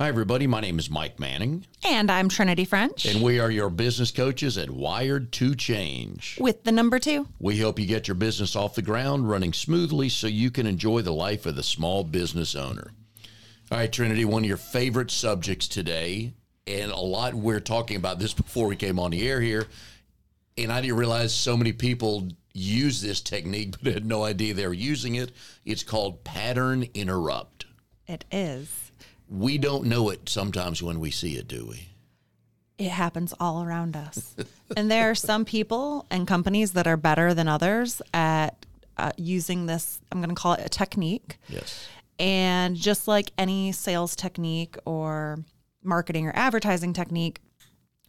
Hi, everybody. My name is Mike Manning, And I'm Trinity French and we are your business coaches at Wired to Change. with the number two. We help you get your business off the ground running smoothly so you can enjoy the life of the small business owner. All right, Trinity, one of your favorite subjects today, and a lot we are talking about this before we came on the air here, and I didn't realize so many people use this technique, but had no idea they were using it. It's called pattern interrupt. It is. We don't know it sometimes when we see it, do we? It happens all around us. and there are some people and companies that are better than others at uh, using this, I'm going to call it a technique. Yes. And just like any sales technique or marketing or advertising technique,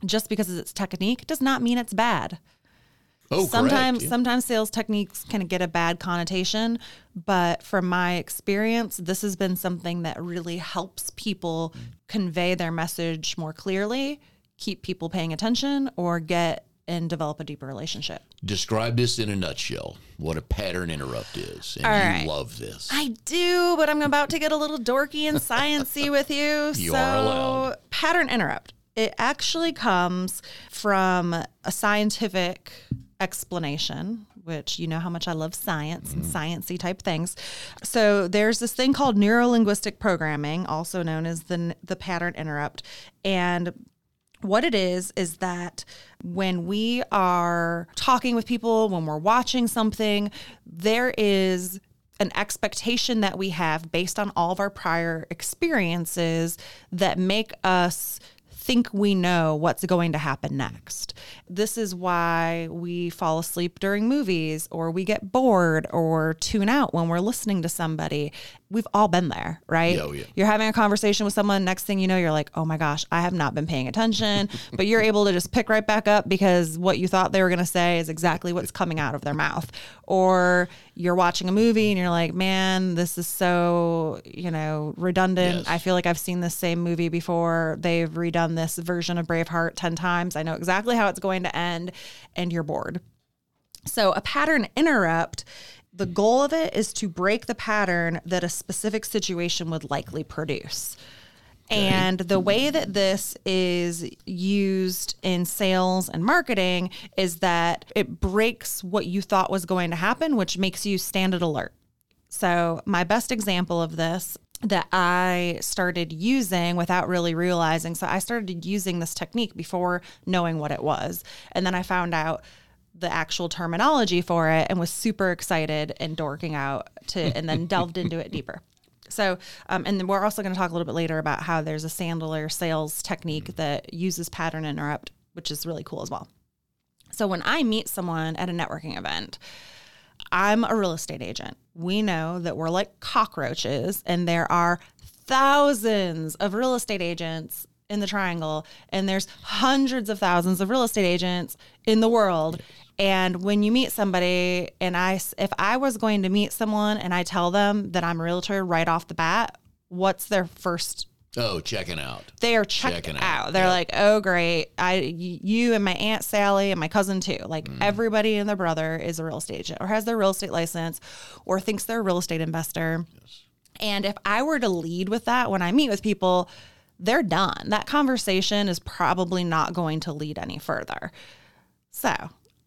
just because it's technique does not mean it's bad. Oh, sometimes correct. sometimes sales techniques can get a bad connotation but from my experience this has been something that really helps people convey their message more clearly keep people paying attention or get and develop a deeper relationship Describe this in a nutshell. What a pattern interrupt is, and All you right. love this. I do, but I'm about to get a little dorky and sciency with you. You so, are allowed. pattern interrupt. It actually comes from a scientific explanation, which you know how much I love science and mm-hmm. sciencey type things. So there's this thing called neurolinguistic programming, also known as the the pattern interrupt, and what it is is that when we are talking with people, when we're watching something, there is an expectation that we have based on all of our prior experiences that make us think we know what's going to happen next. This is why we fall asleep during movies or we get bored or tune out when we're listening to somebody. We've all been there, right? Yeah, oh, yeah. You're having a conversation with someone, next thing you know, you're like, oh my gosh, I have not been paying attention. but you're able to just pick right back up because what you thought they were going to say is exactly what's coming out of their mouth. Or you're watching a movie and you're like, man, this is so, you know, redundant. Yes. I feel like I've seen this same movie before. They've redone this version of Braveheart 10 times. I know exactly how it's going to end, and you're bored. So, a pattern interrupt, the goal of it is to break the pattern that a specific situation would likely produce. And the way that this is used in sales and marketing is that it breaks what you thought was going to happen, which makes you stand at alert. So, my best example of this that I started using without really realizing. So, I started using this technique before knowing what it was. And then I found out the actual terminology for it and was super excited and dorking out to, and then delved into it deeper. So, um, and then we're also going to talk a little bit later about how there's a Sandler sales technique that uses pattern interrupt, which is really cool as well. So, when I meet someone at a networking event, I'm a real estate agent. We know that we're like cockroaches, and there are thousands of real estate agents in the triangle, and there's hundreds of thousands of real estate agents in the world. And when you meet somebody, and I, if I was going to meet someone and I tell them that I'm a realtor right off the bat, what's their first oh, checking out. they are checked Checking out. out, They're yeah. like, oh great, I, you and my aunt Sally and my cousin too. Like Mm. everybody and their brother is a real estate agent or has their real estate license or thinks they're a real estate investor. yes. And if I were to lead with that when I meet with people, they're done. That conversation is probably not going to lead any further. So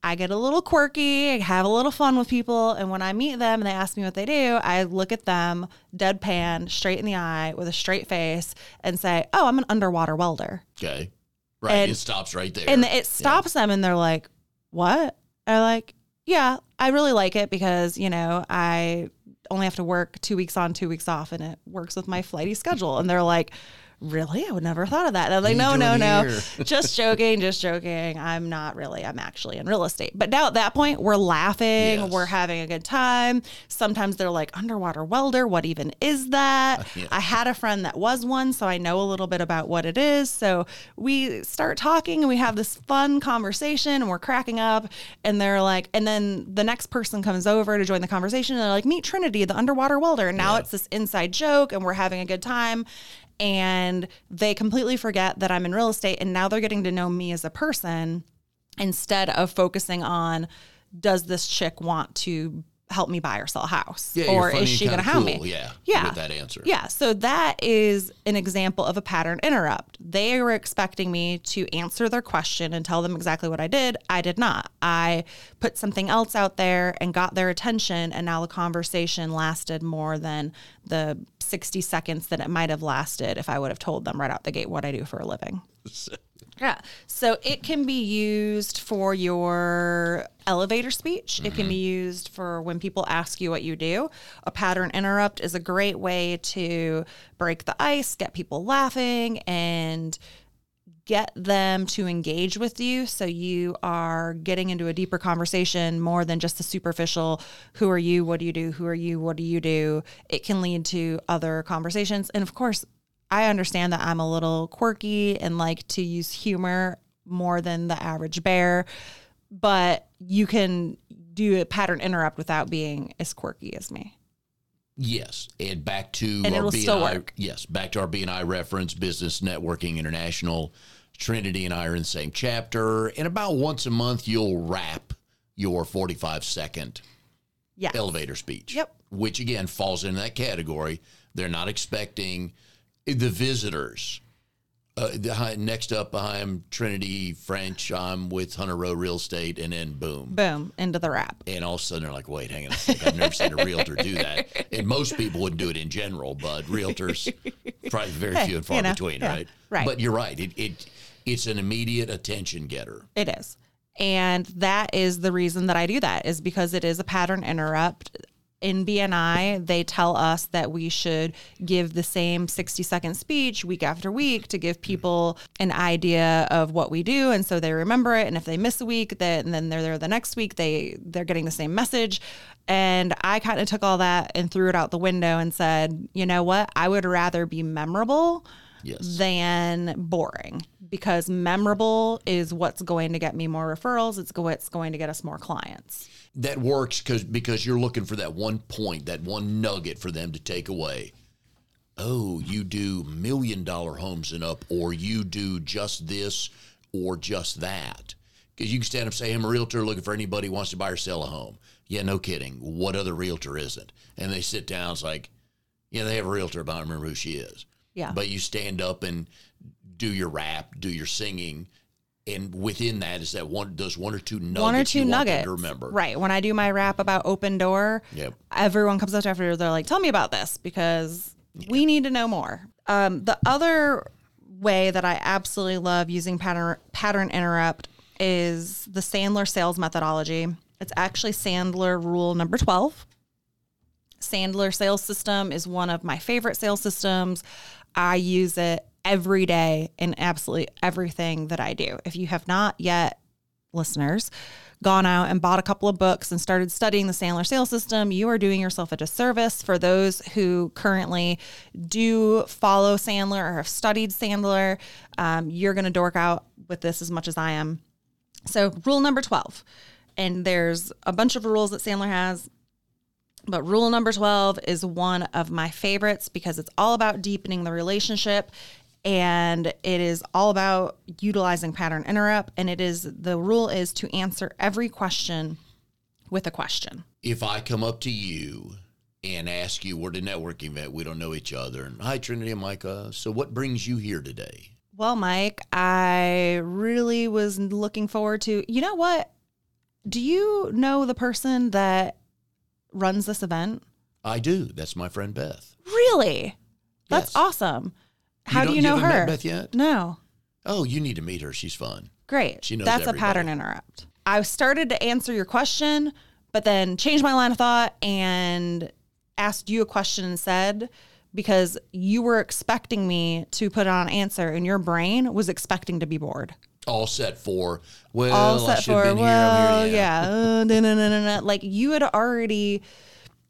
I get a little quirky, I have a little fun with people. And when I meet them and they ask me what they do, I look at them deadpan, straight in the eye with a straight face and say, Oh, I'm an underwater welder. Okay. Right. And- it stops right there. And it stops them and they're like, What? I'm like, Yeah, I really like it because, you know, I only have to work two weeks on, two weeks off, and it works with my flighty schedule. And they're like, Really? I would never thought of that. And I'm like, no, no, no. just joking, just joking. I'm not really. I'm actually in real estate. But now at that point, we're laughing, Yes. we're having a good time. Sometimes they're like, underwater welder, what even is that? Yeah. I had a friend that was one, so I know a little bit about what it is. So we start talking and we have this fun conversation and we're cracking up. And they're like, and then the next person comes over to join the conversation and they're like, meet Trinity, the underwater welder. And now Yeah. it's this inside joke and we're having a good time. And they completely forget that I'm in real estate. And now they're getting to know me as a person instead of focusing on does this chick want to help me buy or sell a house? Yeah, or is she going to hound cool, me? Yeah, Yeah. with that answer. Yeah, so that is an example of a pattern interrupt. They were expecting me to answer their question and tell them exactly what I did. I did not. I put something else out there and got their attention, and now the conversation lasted more than the 60 seconds that it might have lasted if I would have told them right out the gate what I do for a living. Yeah. So it can be used for your elevator speech. It can be mm-hmm. used for when people ask you what you do. A pattern interrupt is a great way to break the ice, get people laughing, and get them to engage with you so you are getting into a deeper conversation more than just the superficial who are you what do you do who are you what do you do it can lead to other conversations and of course i understand that i'm a little quirky and like to use humor more than the average bear but you can do a pattern interrupt without being as quirky as me Yes, and back to And our BNI. still work. Yes, back to our BNI reference, Business Networking International. Trinity and I are in the same chapter, and about once a month you'll wrap your forty-five second yeah elevator speech. Yep. Which again falls into that category. They're not expecting the visitors. Uh, the, next up, I'm Trinity French. I'm with Hunter Row Real Estate, and then boom, boom into the wrap and all of a sudden they're like, wait, hang on a second. I've never seen a realtor do that. And most people wouldn't do it in general, but realtors, probably very few and far you know, between, yeah, right? right. But you're right. It, it It's an immediate attention getter. It is. And that is the reason that I do that is because it is a pattern interrupt. In BNI, they tell us that we should give the same 60 second speech week after week to give people an idea of what we do. And so they remember it. And if they miss a week, then, then they're there the next week, they, they're getting the same message. And I kind of took all that and threw it out the window and said, you know what? I would rather be memorable Yes. than boring because memorable is what's going to get me more referrals. It's what's going to get us more clients. That works because because you're looking for that one point, that one nugget for them to take away. Oh, you do million dollar homes and up, or you do just this or just that. Because you can stand up and say, I'm a realtor looking for anybody who wants to buy or sell a home. Yeah, no kidding. What other realtor isn't? And they sit down, it's like, yeah, they have a realtor, but I don't remember who she is. Yeah. But you stand up and do your rap, do your singing, and within that is that one those one or two nuggets One or two nuggets. to remember. Right. When I do my rap about open door, Yep. everyone comes up to after they're like, tell me about this because we need to know more. Um, the other way that I absolutely love using pattern pattern interrupt is the Sandler sales methodology. It's actually Sandler rule number 12. Sandler sales system is one of my favorite sales systems. I use it every day in absolutely everything that I do. If you have not yet, listeners, gone out and bought a couple of books and started studying the Sandler sales system, you are doing yourself a disservice. For those who currently do follow Sandler or have studied Sandler, um, you're going to dork out with this as much as I am. So, rule number 12. And there's a bunch of rules that Sandler has. But rule number 12 is one of my favorites because it's all about deepening the relationship and it is all about utilizing pattern interrupt. And it is the rule is to answer every question with a question. If I come up to you and ask you, we're at a networking event, we don't know each other, and hi Trinity and Micah, so what brings you here today? Well, Mike, I really was looking forward to, you know what? Do you know the person that runs this event? I do. That's my friend Beth. Really? That's Yes. awesome. How do don't- you know her? Beth yet? No. Oh, you need to meet her. She's fun. Great. She knows That's a pattern interrupt. I started to answer your question, but then changed my line of thought and asked you a question instead because you were expecting me to put on an answer and your brain was expecting to be bored. All set for, well, All set for, well, here. Here. yeah. uh, na, na, na. Like you had already,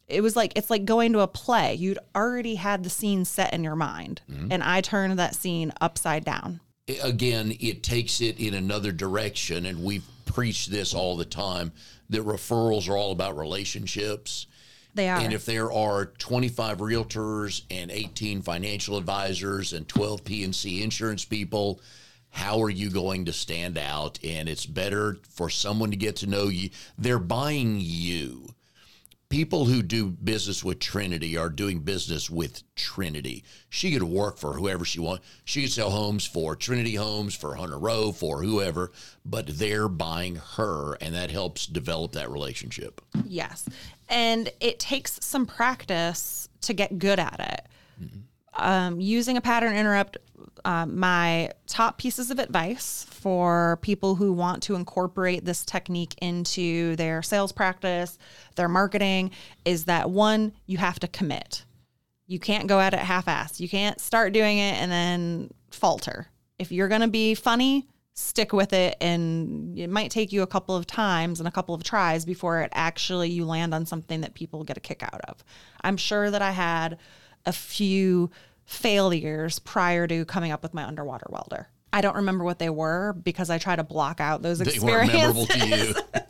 it was like, it's like going to a play. You'd already had the scene set in your mind. Mm-hmm. And I turned that scene upside down. again, it takes it in another direction, and we've preached this all the time that referrals are all about relationships. They are. And if there are 25 realtors and 18 financial advisors and 12 P&C insurance people, how are you going to stand out? And it's better for someone to get to know you. They're buying you. People who do business with Trinity are doing business with Trinity. She could work for whoever she wants. She could sell homes for Trinity Homes, for Hunter Row, for whoever, but they're buying her, and that helps develop that relationship. Yes. And it takes some practice to get good at it. Mm-hmm. Um, using a pattern interrupt, um, my top pieces of advice for people who want to incorporate this technique into their sales practice, their marketing, is that one, you have to commit. You can't go at it half assed. You can't start doing it and then falter. If you're going to be funny, stick with it. And it might take you a couple of times and a couple of tries before it actually you land on something that people get a kick out of. I'm sure that I had a few failures prior to coming up with my underwater welder. I don't remember what they were because I try to block out those They weren't memorable experiences. to you.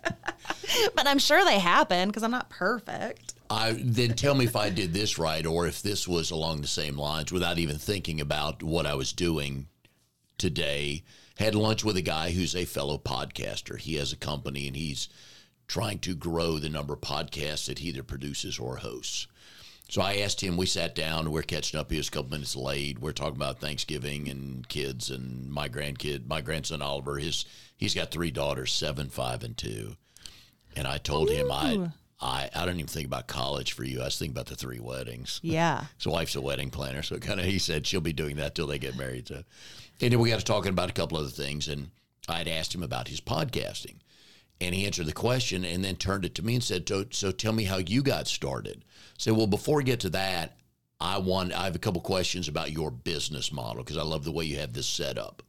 but I'm sure they happened because I'm not perfect. I then tell me if I did this right or if this was along the same lines without even thinking about what I was doing today. Had lunch with a guy who's a fellow podcaster. He has a company and he's trying to grow the number of podcasts that he either produces or hosts. So I asked him, we sat down, we're catching up. He was a couple minutes late. We're talking about Thanksgiving and kids and my grandkid, my grandson Oliver, his he's got three daughters, seven, five, and two. And I told him I I I don't even think about college for you. I was thinking about the three weddings. Yeah. His wife's a wedding planner, so kind of he said she'll be doing that till they get married. So, and then we got to talking about a couple other things, and I'd asked him about his podcasting, and he answered the question, and then turned it to me and said, "So, so tell me how you got started." Say, well, before we get to that, I want I have a couple questions about your business model because I love the way you have this set up,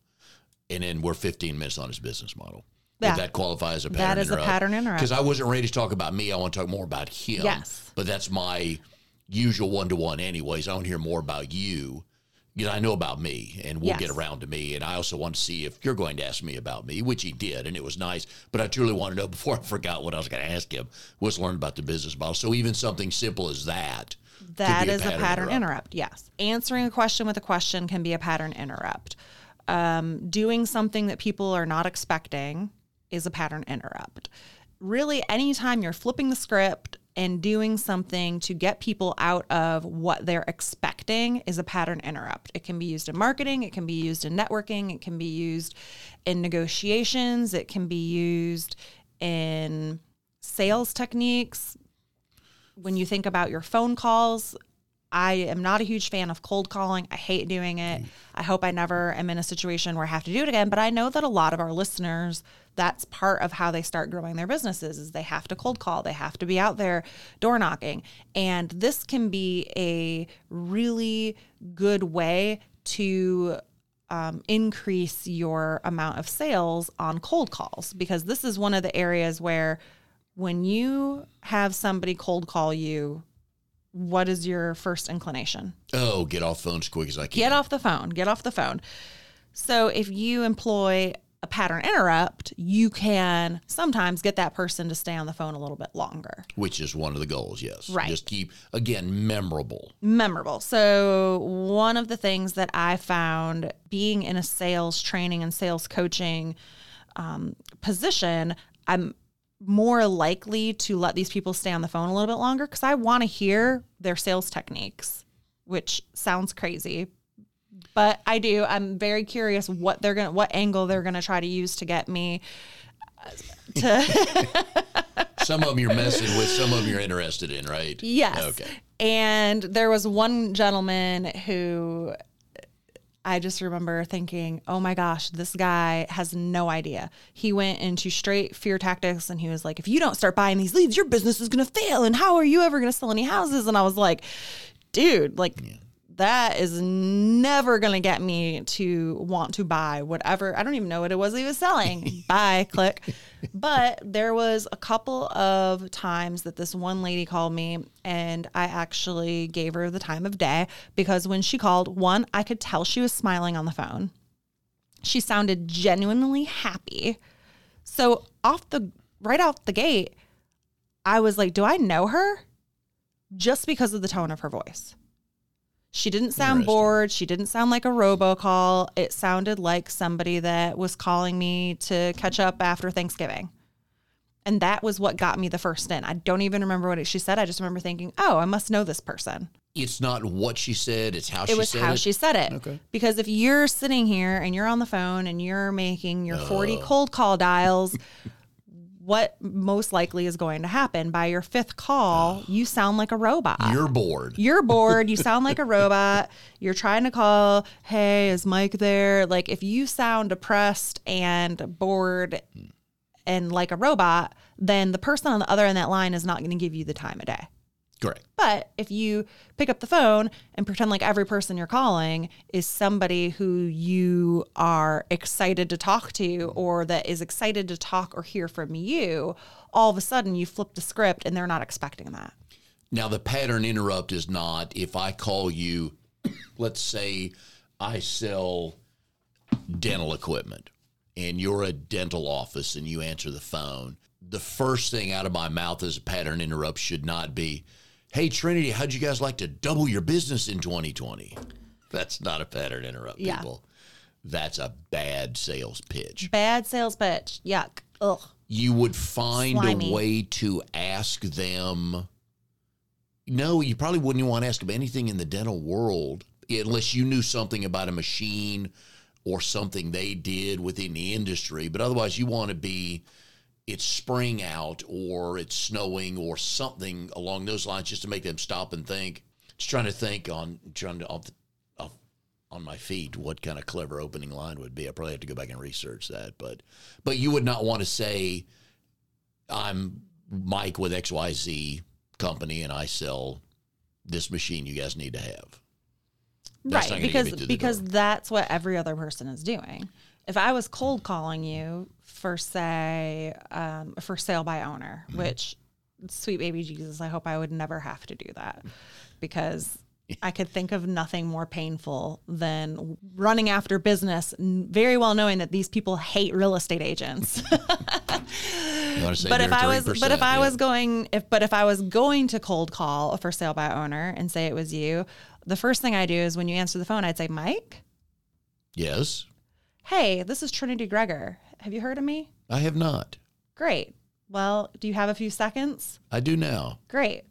and then we're 15 minutes on his business model. Yeah. Would that qualify as a pattern That is a pattern interrupt. Because I wasn't ready to talk about me. I want to talk more about him. Yes. But that's my usual one to one, anyways. I want to hear more about you. You know, I know about me, and we'll Yes. get around to me. And I also want to see if you're going to ask me about me, which he did, and it was nice. But I truly want to know before I forgot what I was going to ask him was learn about the business model. So even something simple as that. That be is a pattern, interrupt. interrupt. Yes. Answering a question with a question can be a pattern interrupt. Um, doing something that people are not expecting is a pattern interrupt. Really, anytime you're flipping the script and doing something to get people out of what they're expecting is a pattern interrupt. It can be used in marketing, it can be used in networking, it can be used in negotiations, it can be used in sales techniques, when you think about your phone calls, I am not a huge fan of cold calling. I hate doing it. I hope I never am in a situation where I have to do it again. But I know that a lot of our listeners, that's part of how they start growing their businesses is they have to cold call. They have to be out there door knocking. And this can be a really good way to um, increase your amount of sales on cold calls because this is one of the areas where when you have somebody cold call you, what is your first inclination? Oh, get off the phone as quick as I can. Get off the phone. Get off the phone. So if you employ a pattern interrupt, you can sometimes get that person to stay on the phone a little bit longer. Which is one of the goals, yes. Right. Just keep, again, memorable. memorable. So, one of the things that I found being in a sales training and sales coaching um, position, I'm more likely to let these people stay on the phone a little bit longer because I want to hear their sales techniques, which sounds crazy. But I do. I'm very curious what they're gonna, what angle they're gonna try to use to get me uh, to Some of them you're messing with, some of them you're interested in, right? Yes. Okay. And there was one gentleman who I just remember thinking, oh my gosh, this guy has no idea. He went into straight fear tactics and he was like, if you don't start buying these leads, your business is going to fail. And how are you ever going to sell any houses? And I was like, dude, like, that is never going to get me to want to buy whatever. I don't even know what it was he was selling. buy, click. But there was a couple of times that this one lady called me and I actually gave her the time of day because when she called, one, I could tell she was smiling on the phone. She sounded genuinely happy. So off the right off the gate, I was like, do I know her? Just because of the tone of her voice. She didn't sound bored. She didn't sound like a robocall. It sounded like somebody that was calling me to catch up after Thanksgiving. And that was what got me the first in. I don't even remember what she said. I just remember thinking, oh, I must know this person. It's not what she said, it's how she said. It was said how it. she said it. Okay. Because if you're sitting here and you're on the phone and you're making your Oh. 40 cold call dials, what most likely is going to happen by your fifth call, you sound like a robot. You're bored. You're bored. You sound like a robot. You're trying to call, hey, is Mike there? Like, if you sound depressed and bored and like a robot, then the person on the other end of that line is not going to give you the time of day. Correct. But if you pick up the phone and pretend like every person you're calling is somebody who you are excited to talk to or that is excited to talk or hear from you, all of a sudden you flip the script and they're not expecting that. Now, the pattern interrupt is not if I call you, let's say I sell dental equipment and you're a dental office and you answer the phone. The first thing out of my mouth as a pattern interrupt should not be, Hey, Trinity, how'd you guys like to double your business in 2020? That's not a pattern interrupt, Yeah. people. That's a bad sales pitch. Bad sales pitch. Yuck. Ugh. you would find Slimy. a way to ask them. No, you probably wouldn't even want to ask them anything in the dental world unless you knew something about a machine or something they did within the industry. But otherwise, you want to be it's spring out or it's snowing or something along those lines just to make them stop and think. Just trying to think on trying to off the, off, on my feet what kind of clever opening line would be. I probably have to go back and research that, but but you would not want to say I'm Mike with XYZ company and I sell this machine you guys need to have. That's right. gonna get me Because because that's what every other person is doing. If I was cold calling you for say um, for sale by owner, Mm-hmm. which sweet baby Jesus, I hope I would never have to do that because I could think of nothing more painful than running after business, very well knowing that these people hate real estate agents. You want to say but if I was, but if I yeah. was going, if but if I was going to cold call for sale by owner and say it was you, the first thing I do is when you answer the phone, I'd say, Mike, yes, hey, this is Trinity Gregor. Have you heard of me? I have not. Great. Well, do you have a few seconds? I do now. Great.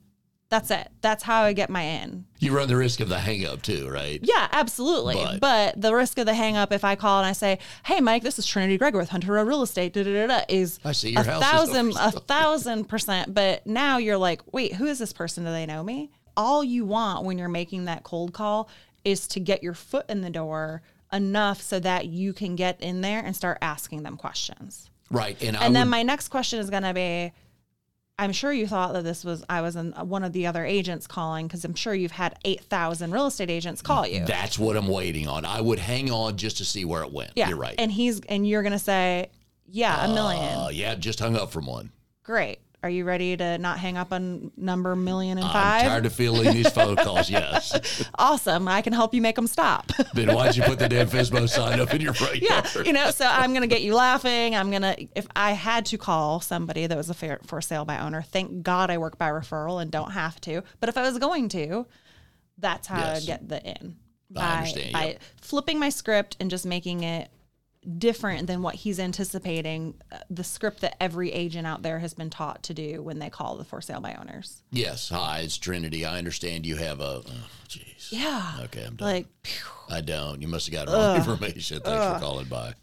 That's it. That's how I get my in. You run the risk of the hang up too, right? Yeah, absolutely. But- But, the risk of the hang up if I call and I say, "Hey, Mike, this is Trinity Gregor with Hunter Row Real Estate," da, da, da, da, is I see your a house thousand, a thousand percent. But now you're like, wait, who is this person? Do they know me? All you want when you're making that cold call is to get your foot in the door enough so that you can get in there and start asking them questions. Right. And, I And then would, my next question is going to be I'm sure you thought that this was I was in one of the other agents calling because I'm sure you've had 8,000 real estate agents call you. that's what I'm waiting on. I would hang on just to see where it went. yeah. You're right. And he's and you're going to say, "Yeah, a million." uh, yeah, just hung up from one. Great. Are you ready to not hang up on number million and five? I'm tired of fielding these phone calls. Yes. awesome. I can help you make them stop. then why'd you put the damn FSBO sign up in your front yeah, yard? you know, so I'm going to get you laughing. I'm going to, if I had to call somebody that was a fair, for sale by owner, thank God I work by referral and don't have to. But if I was going to, that's how Yes. I'd get the in. I By, understand, by yep. flipping my script and just making it different than what he's anticipating, uh, the script that every agent out there has been taught to do when they call the for sale by owners. Yes. Hi, it's Trinity. I understand you have a. Oh, jeez. Yeah. Okay, I'm done. Like, phew. I don't. You must have got wrong information. Thanks for calling by.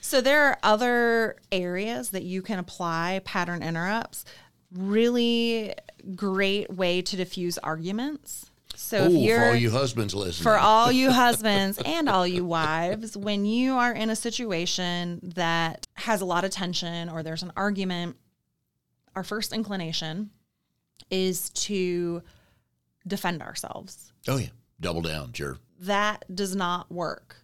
So there are other areas that you can apply pattern interrupts. Really great way to diffuse arguments. So if you're for all you husbands listening. for all you husbands and all you wives, when you are in a situation that has a lot of tension or there's an argument, our first inclination is to defend ourselves oh yeah, double down, sure. that does not work.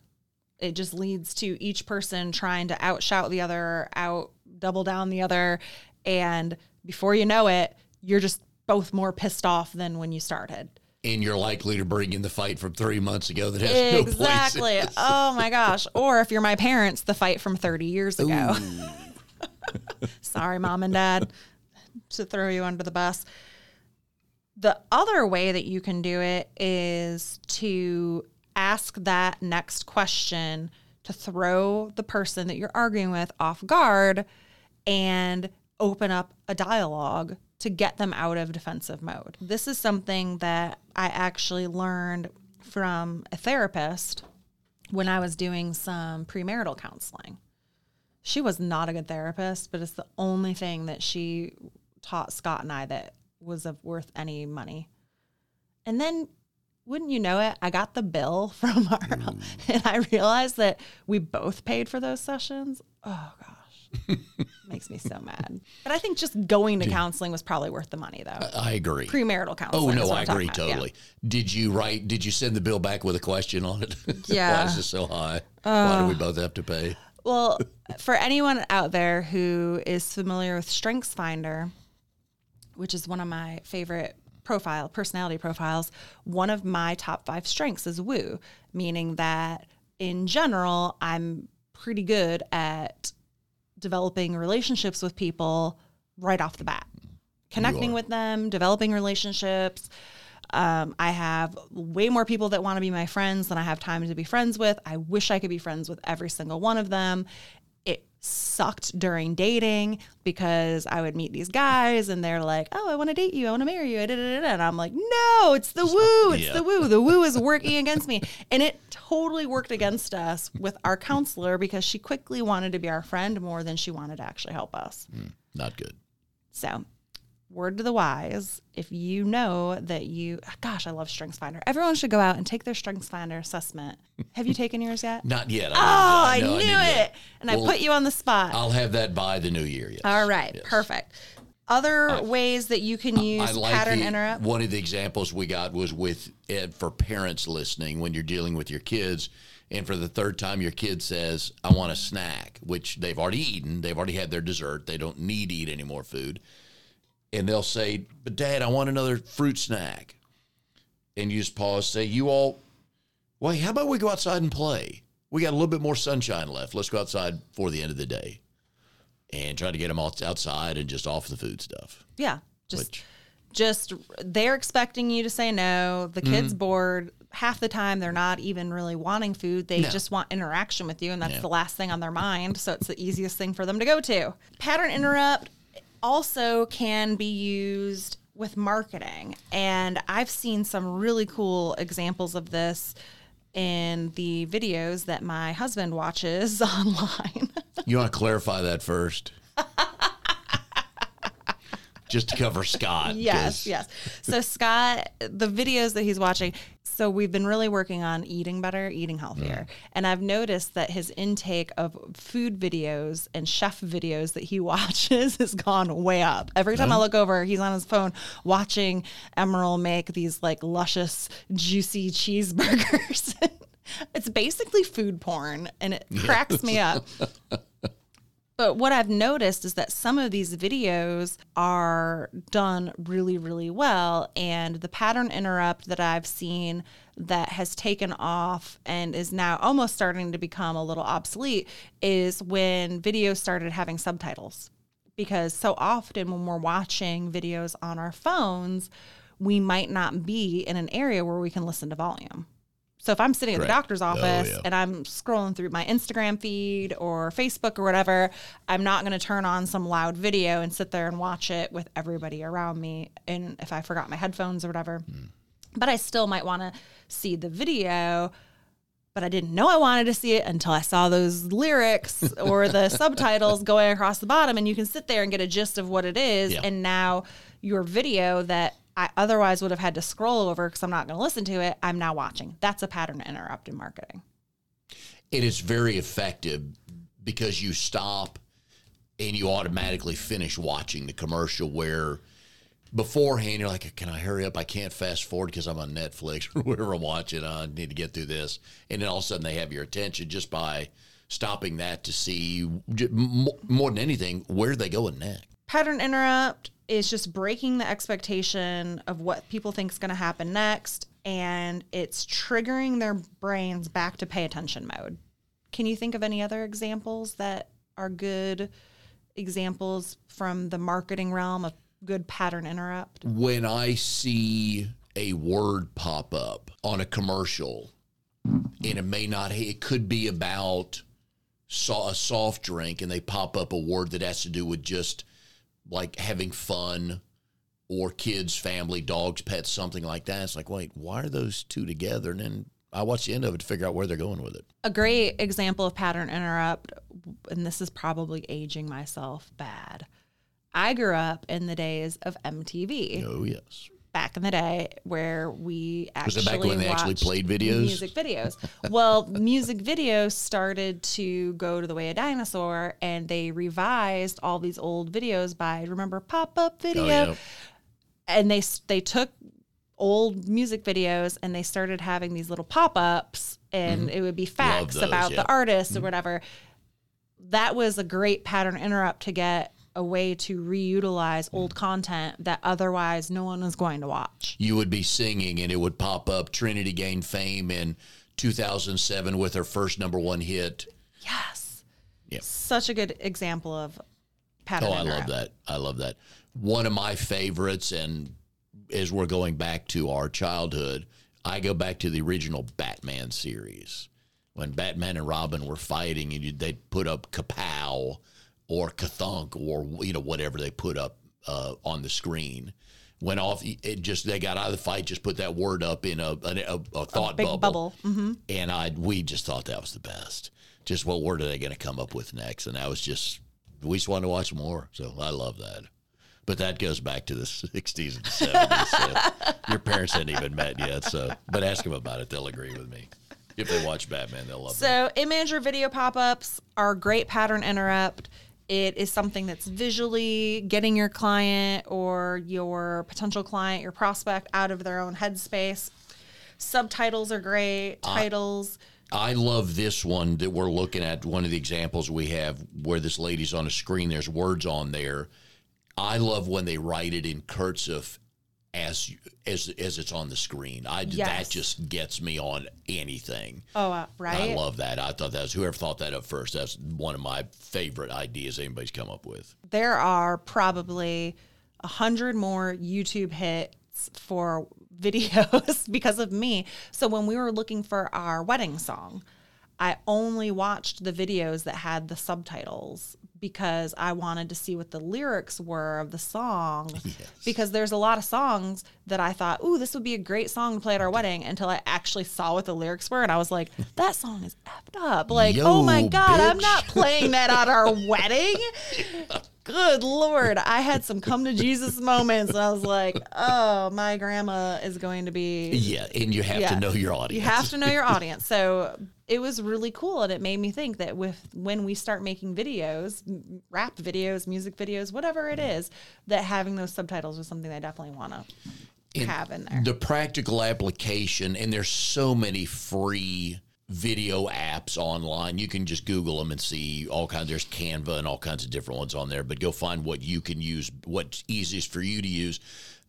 It just leads to each person trying to outshout the other, out double down the other. And before you know it, you're just both more pissed off than when you started. And you're likely to bring in the fight from three months ago that has no place. Exactly. oh my gosh. Or if you're my parents, the fight from 30 years ago. Sorry, mom and dad, to throw you under the bus. The other way that you can do it is to ask that next question to throw the person that you're arguing with off guard and open up a dialogue to get them out of defensive mode. This is something that I actually learned from a therapist when I was doing some premarital counseling. She was not a good therapist, but it's the only thing that she taught Scott and I that was of worth any money. And then wouldn't you know it, I got the bill from our mm. and I realized that we both paid for those sessions. Oh gosh. Makes me so mad. But I think just going to counseling was probably worth the money though. I agree. Premarital oh, counseling. Oh no, I agree about. Yeah. totally. Did you write? Did you send the bill back with a question on it? Yeah. Why is this so high? Why do we both have to pay? Well, for anyone out there who is familiar with Strengths Finder, which is one of my favorite profile personality profiles, one of my top five strengths is woo, meaning that in general, I'm pretty good at developing relationships with people right off the bat, connecting with them, developing relationships. Um, I have way more people that want to be my friends than I have time to be friends with. I wish I could be friends with every single one of them. Sucked during dating because I would meet these guys and they're like, "Oh, I want to date you. I want to marry you." And I'm like, "No, it's the woo. It's yeah. the woo. The woo is working against me." And it totally worked against us with our counselor because she quickly wanted to be our friend more than she wanted to actually help us. Hmm. Not good. So, word to the wise, if you know that you, gosh, I love Strengths Finder. Everyone should go out and take their Strengths Finder assessment. Have you taken yours yet? Not yet. Oh, I know, knew need to- it. And I put you on the spot. I'll have that by the new year. Yes. All right, Yes. perfect. Other ways that you can use I like pattern the, interrupt. One of the examples we got was with Ed for parents listening when you're dealing with your kids, and for the third time your kid says, "I want a snack," which they've already eaten, they've already had their dessert, they don't need to eat any more food, and they'll say, "But Dad, I want another fruit snack," and you just pause, say, "You all, wait, how about we go outside and play? We got a little bit more sunshine left. Let's go outside for the end of the day." And try to get them all outside and just off the food stuff. Yeah, just Which- just they're expecting you to say no. The kid's Mm-hmm. bored. Half the time, they're not even really wanting food. They No. just want interaction with you, and that's the last thing on their mind. So it's the easiest thing for them to go to. Pattern interrupt also can be used with marketing, and I've seen some really cool examples of this in the videos that my husband watches online. You want to clarify that first? Just to cover Scott. Yes, yes. So Scott, the videos that he's watching. So we've been really working on eating better, eating healthier, and I've noticed that his intake of food videos and chef videos that he watches has gone way up. Every time I look over, he's on his phone watching Emerald make these like luscious, juicy cheeseburgers. it's basically food porn, and it cracks me up. But what I've noticed is that some of these videos are done really, really well. And the pattern interrupt that I've seen that has taken off and is now almost starting to become a little obsolete is when videos started having subtitles. Because so often when we're watching videos on our phones, we might not be in an area where we can listen to volume. So if I'm sitting at the doctor's oh, office yeah. and I'm scrolling through my Instagram feed or Facebook or whatever, I'm not going to turn on some loud video and sit there and watch it with everybody around me. And if I forgot my headphones or whatever, hmm. but I still might want to see the video. But I didn't know I wanted to see it until I saw those lyrics or the subtitles going across the bottom, and you can sit there and get a gist of what it is. Yeah. And now your video that I otherwise would have had to scroll over because I'm not going to listen to it, I'm now watching. That's a pattern interrupt in marketing. It is very effective because you stop and you automatically finish watching the commercial where beforehand you're like, can I hurry up? I can't fast forward because I'm on Netflix or wherever I'm watching. I need to get through this. And then all of a sudden they have your attention just by stopping that to see more than anything, where they going next? Pattern interrupt is just breaking the expectation of what people think is going to happen next, and it's triggering their brains back to pay attention mode. Can you think of any other examples that are good examples from the marketing realm of good pattern interrupt? when I see a word pop up on a commercial, and it may not, it could be about saw a soft drink and they pop up a word that has to do with just like having fun or kids, family, dogs, pets, something like that. It's like, wait, why are those two together? And then I watch the end of it to figure out where they're going with it. A great example of pattern interrupt, and this is probably aging myself bad. I grew up in the days of MTV. Oh, yes. Back in the day, where we actually Was it back when they actually played videos? music videos. well, music videos started to go to the way of dinosaur, and they revised all these old videos by remember pop up oh, video, Oh, yeah. and they they took old music videos and they started having these little pop-ups and mm-hmm. it would be facts those, about yeah. the artist or mm-hmm. whatever that was a great pattern interrupt to get a way to reutilize old mm. content that otherwise no one was going to watch You would be singing and it would pop up. Trinity gained fame in 2007 with her first number one hit. yes Yep. such a good example of pattern Oh, I love that. I love that. One of my favorites, and as we're going back to our childhood, I go back to the original Batman series when Batman and Robin were fighting, and they'd put up Kapow or Kathunk or you know whatever they put up uh, on the screen. Went off. It just they got out of the fight. Just put that word up in a a, a, a thought big bubble, Mm-hmm. and I we just thought that was the best. Just what word are they going to come up with next? And that was just we just wanted to watch more. So I love that. But that goes back to the '60s and '70s. So your parents hadn't even met yet. So, but ask them about it; they'll agree with me. If they watch Batman, they'll love it. So, image or video pop ups are a great pattern interrupt. It is something that's visually getting your client or your potential client, your prospect, out of their own headspace. Subtitles are great, titles. I love this one that we're looking at. One of the examples we have where this lady's on a screen, there's words on there. I love when they write it in cursive as as as it's on the screen. I Yes. that just gets me on anything. oh, uh, right. I love that. I thought that was whoever thought that up first. That's one of my favorite ideas anybody's come up with. there are probably a hundred more YouTube hits for videos because of me. So when we were looking for our wedding song, I only watched the videos that had the subtitles because I wanted to see what the lyrics were of the song. Because there's a lot of songs that I thought, ooh, this would be a great song to play at our wedding until I actually saw what the lyrics were. And I was like, that song is effed up. Like, oh my Yo, God, I'm not playing that at our wedding. Good Lord. I had some come to Jesus moments. And I was like, oh, my grandma is going to be. Yeah, and you have Yeah. to know your audience. You have to know your audience. So it was really cool. And it made me think that with when we start making videos, rap videos, music videos, whatever it mm-hmm. is, that having those subtitles was something I definitely want to have in there. the practical application, and there's so many free video apps online. You can just Google them and see all kinds. There's Canva and all kinds of different ones on there. But go find what you can use, what's easiest for you to use.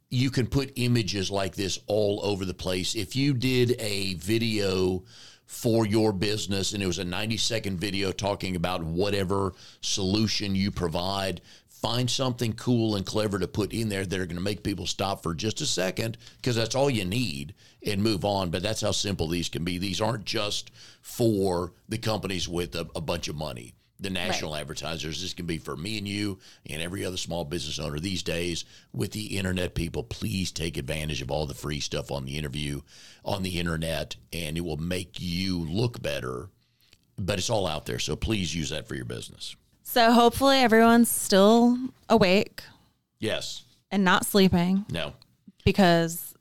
You can put images like this all over the place. If you did a video for your business and it was a 90 second video talking about whatever solution you provide, find something cool and clever to put in there that are going to make people stop for just a second because that's all you need and move on. But that's how simple these can be. These aren't just for the companies with a, a bunch of money. The national advertisers, this can be for me and you and every other small business owner these days. With the internet, people, please take advantage of all the free stuff on the interview, on the internet, and it will make you look better. But it's all out there, so please use that for your business. So hopefully everyone's still awake Yes. and not sleeping No. because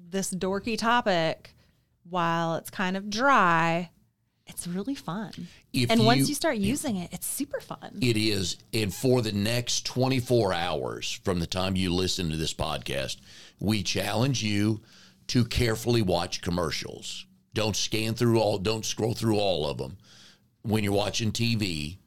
this dorky topic, while it's kind of dry, it's really fun. If and you- once you start using it, it's super fun. It is. And for the next 24 hours from the time you listen to this podcast, we challenge you to carefully watch commercials. Don't scan through all, don't scroll through all of them. When you're watching TV,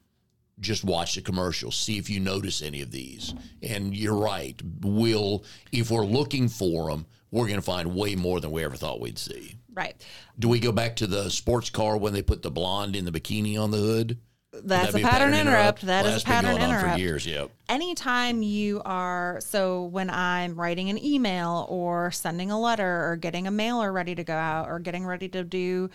just watch the commercials. See if you notice any of these. And you're right. We'll, if we're looking for them, we're going to find way more than we ever thought we'd see. Right. Do we go back to the sports car when they put the blonde in the bikini on the hood? That's that a be pattern, interrupt. That Well, is that's a been pattern interrupt. for years. Yep. anytime you are so when i'm writing an email or sending a letter or getting a mailer ready to go out or getting ready to do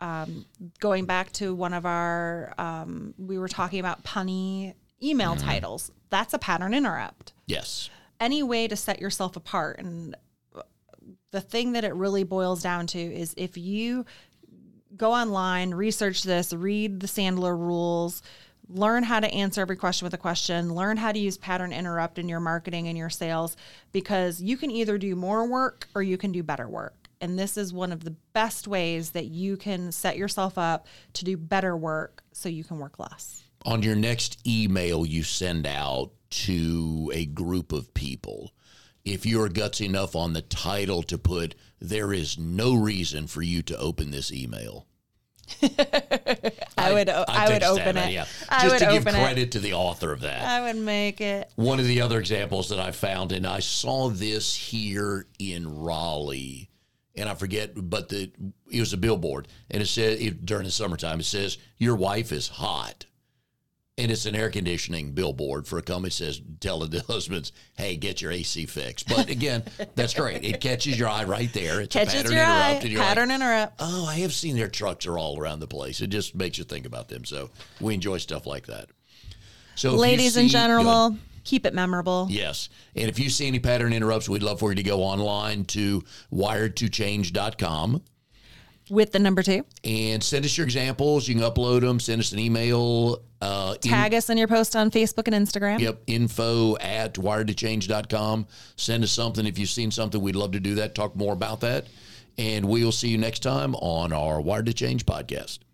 um, going back to one of our, um, we were talking about punny email titles. That's a pattern interrupt. Yes. Any way to set yourself apart. And the thing that it really boils down to is if you go online, research this, read the Sandler rules, learn how to answer every question with a question, learn how to use pattern interrupt in your marketing and your sales because you can either do more work or you can do better work. And this is one of the best ways that you can set yourself up to do better work so you can work less. On your next email you send out to a group of people, if you're gutsy enough on the title to put, there is no reason for you to open this email. I would I, I'd would take a stab open it. Yeah. I Just would to give open it. credit to the author of that. I would make it. One of the other examples that I found, and I saw this here in Raleigh, and I forget, but the it was a billboard, and it said it, during the summertime, it says your wife is hot, and it's an air conditioning billboard for a company. that says tell the husbands, hey, get your AC fixed. But again, that's great. It catches your eye right there. It's a Catches pattern your eye. interrupt, and you're like, Pattern interrupt. oh, I have seen their trucks are all around the place. It just makes you think about them. So we enjoy stuff like that. So Ladies in see- ahead. general, keep it memorable. Yes. And if you see any pattern interrupts, we'd love for you to go online to wired2change.com With the number two. and send us your examples. You can upload them, send us an email. Uh, in- Tag us in your post on Facebook and Instagram. Yep, info at wired2change.com. Send us something. If you've seen something, we'd love to do that, talk more about that. And we'll see you next time on our Wired to Change podcast.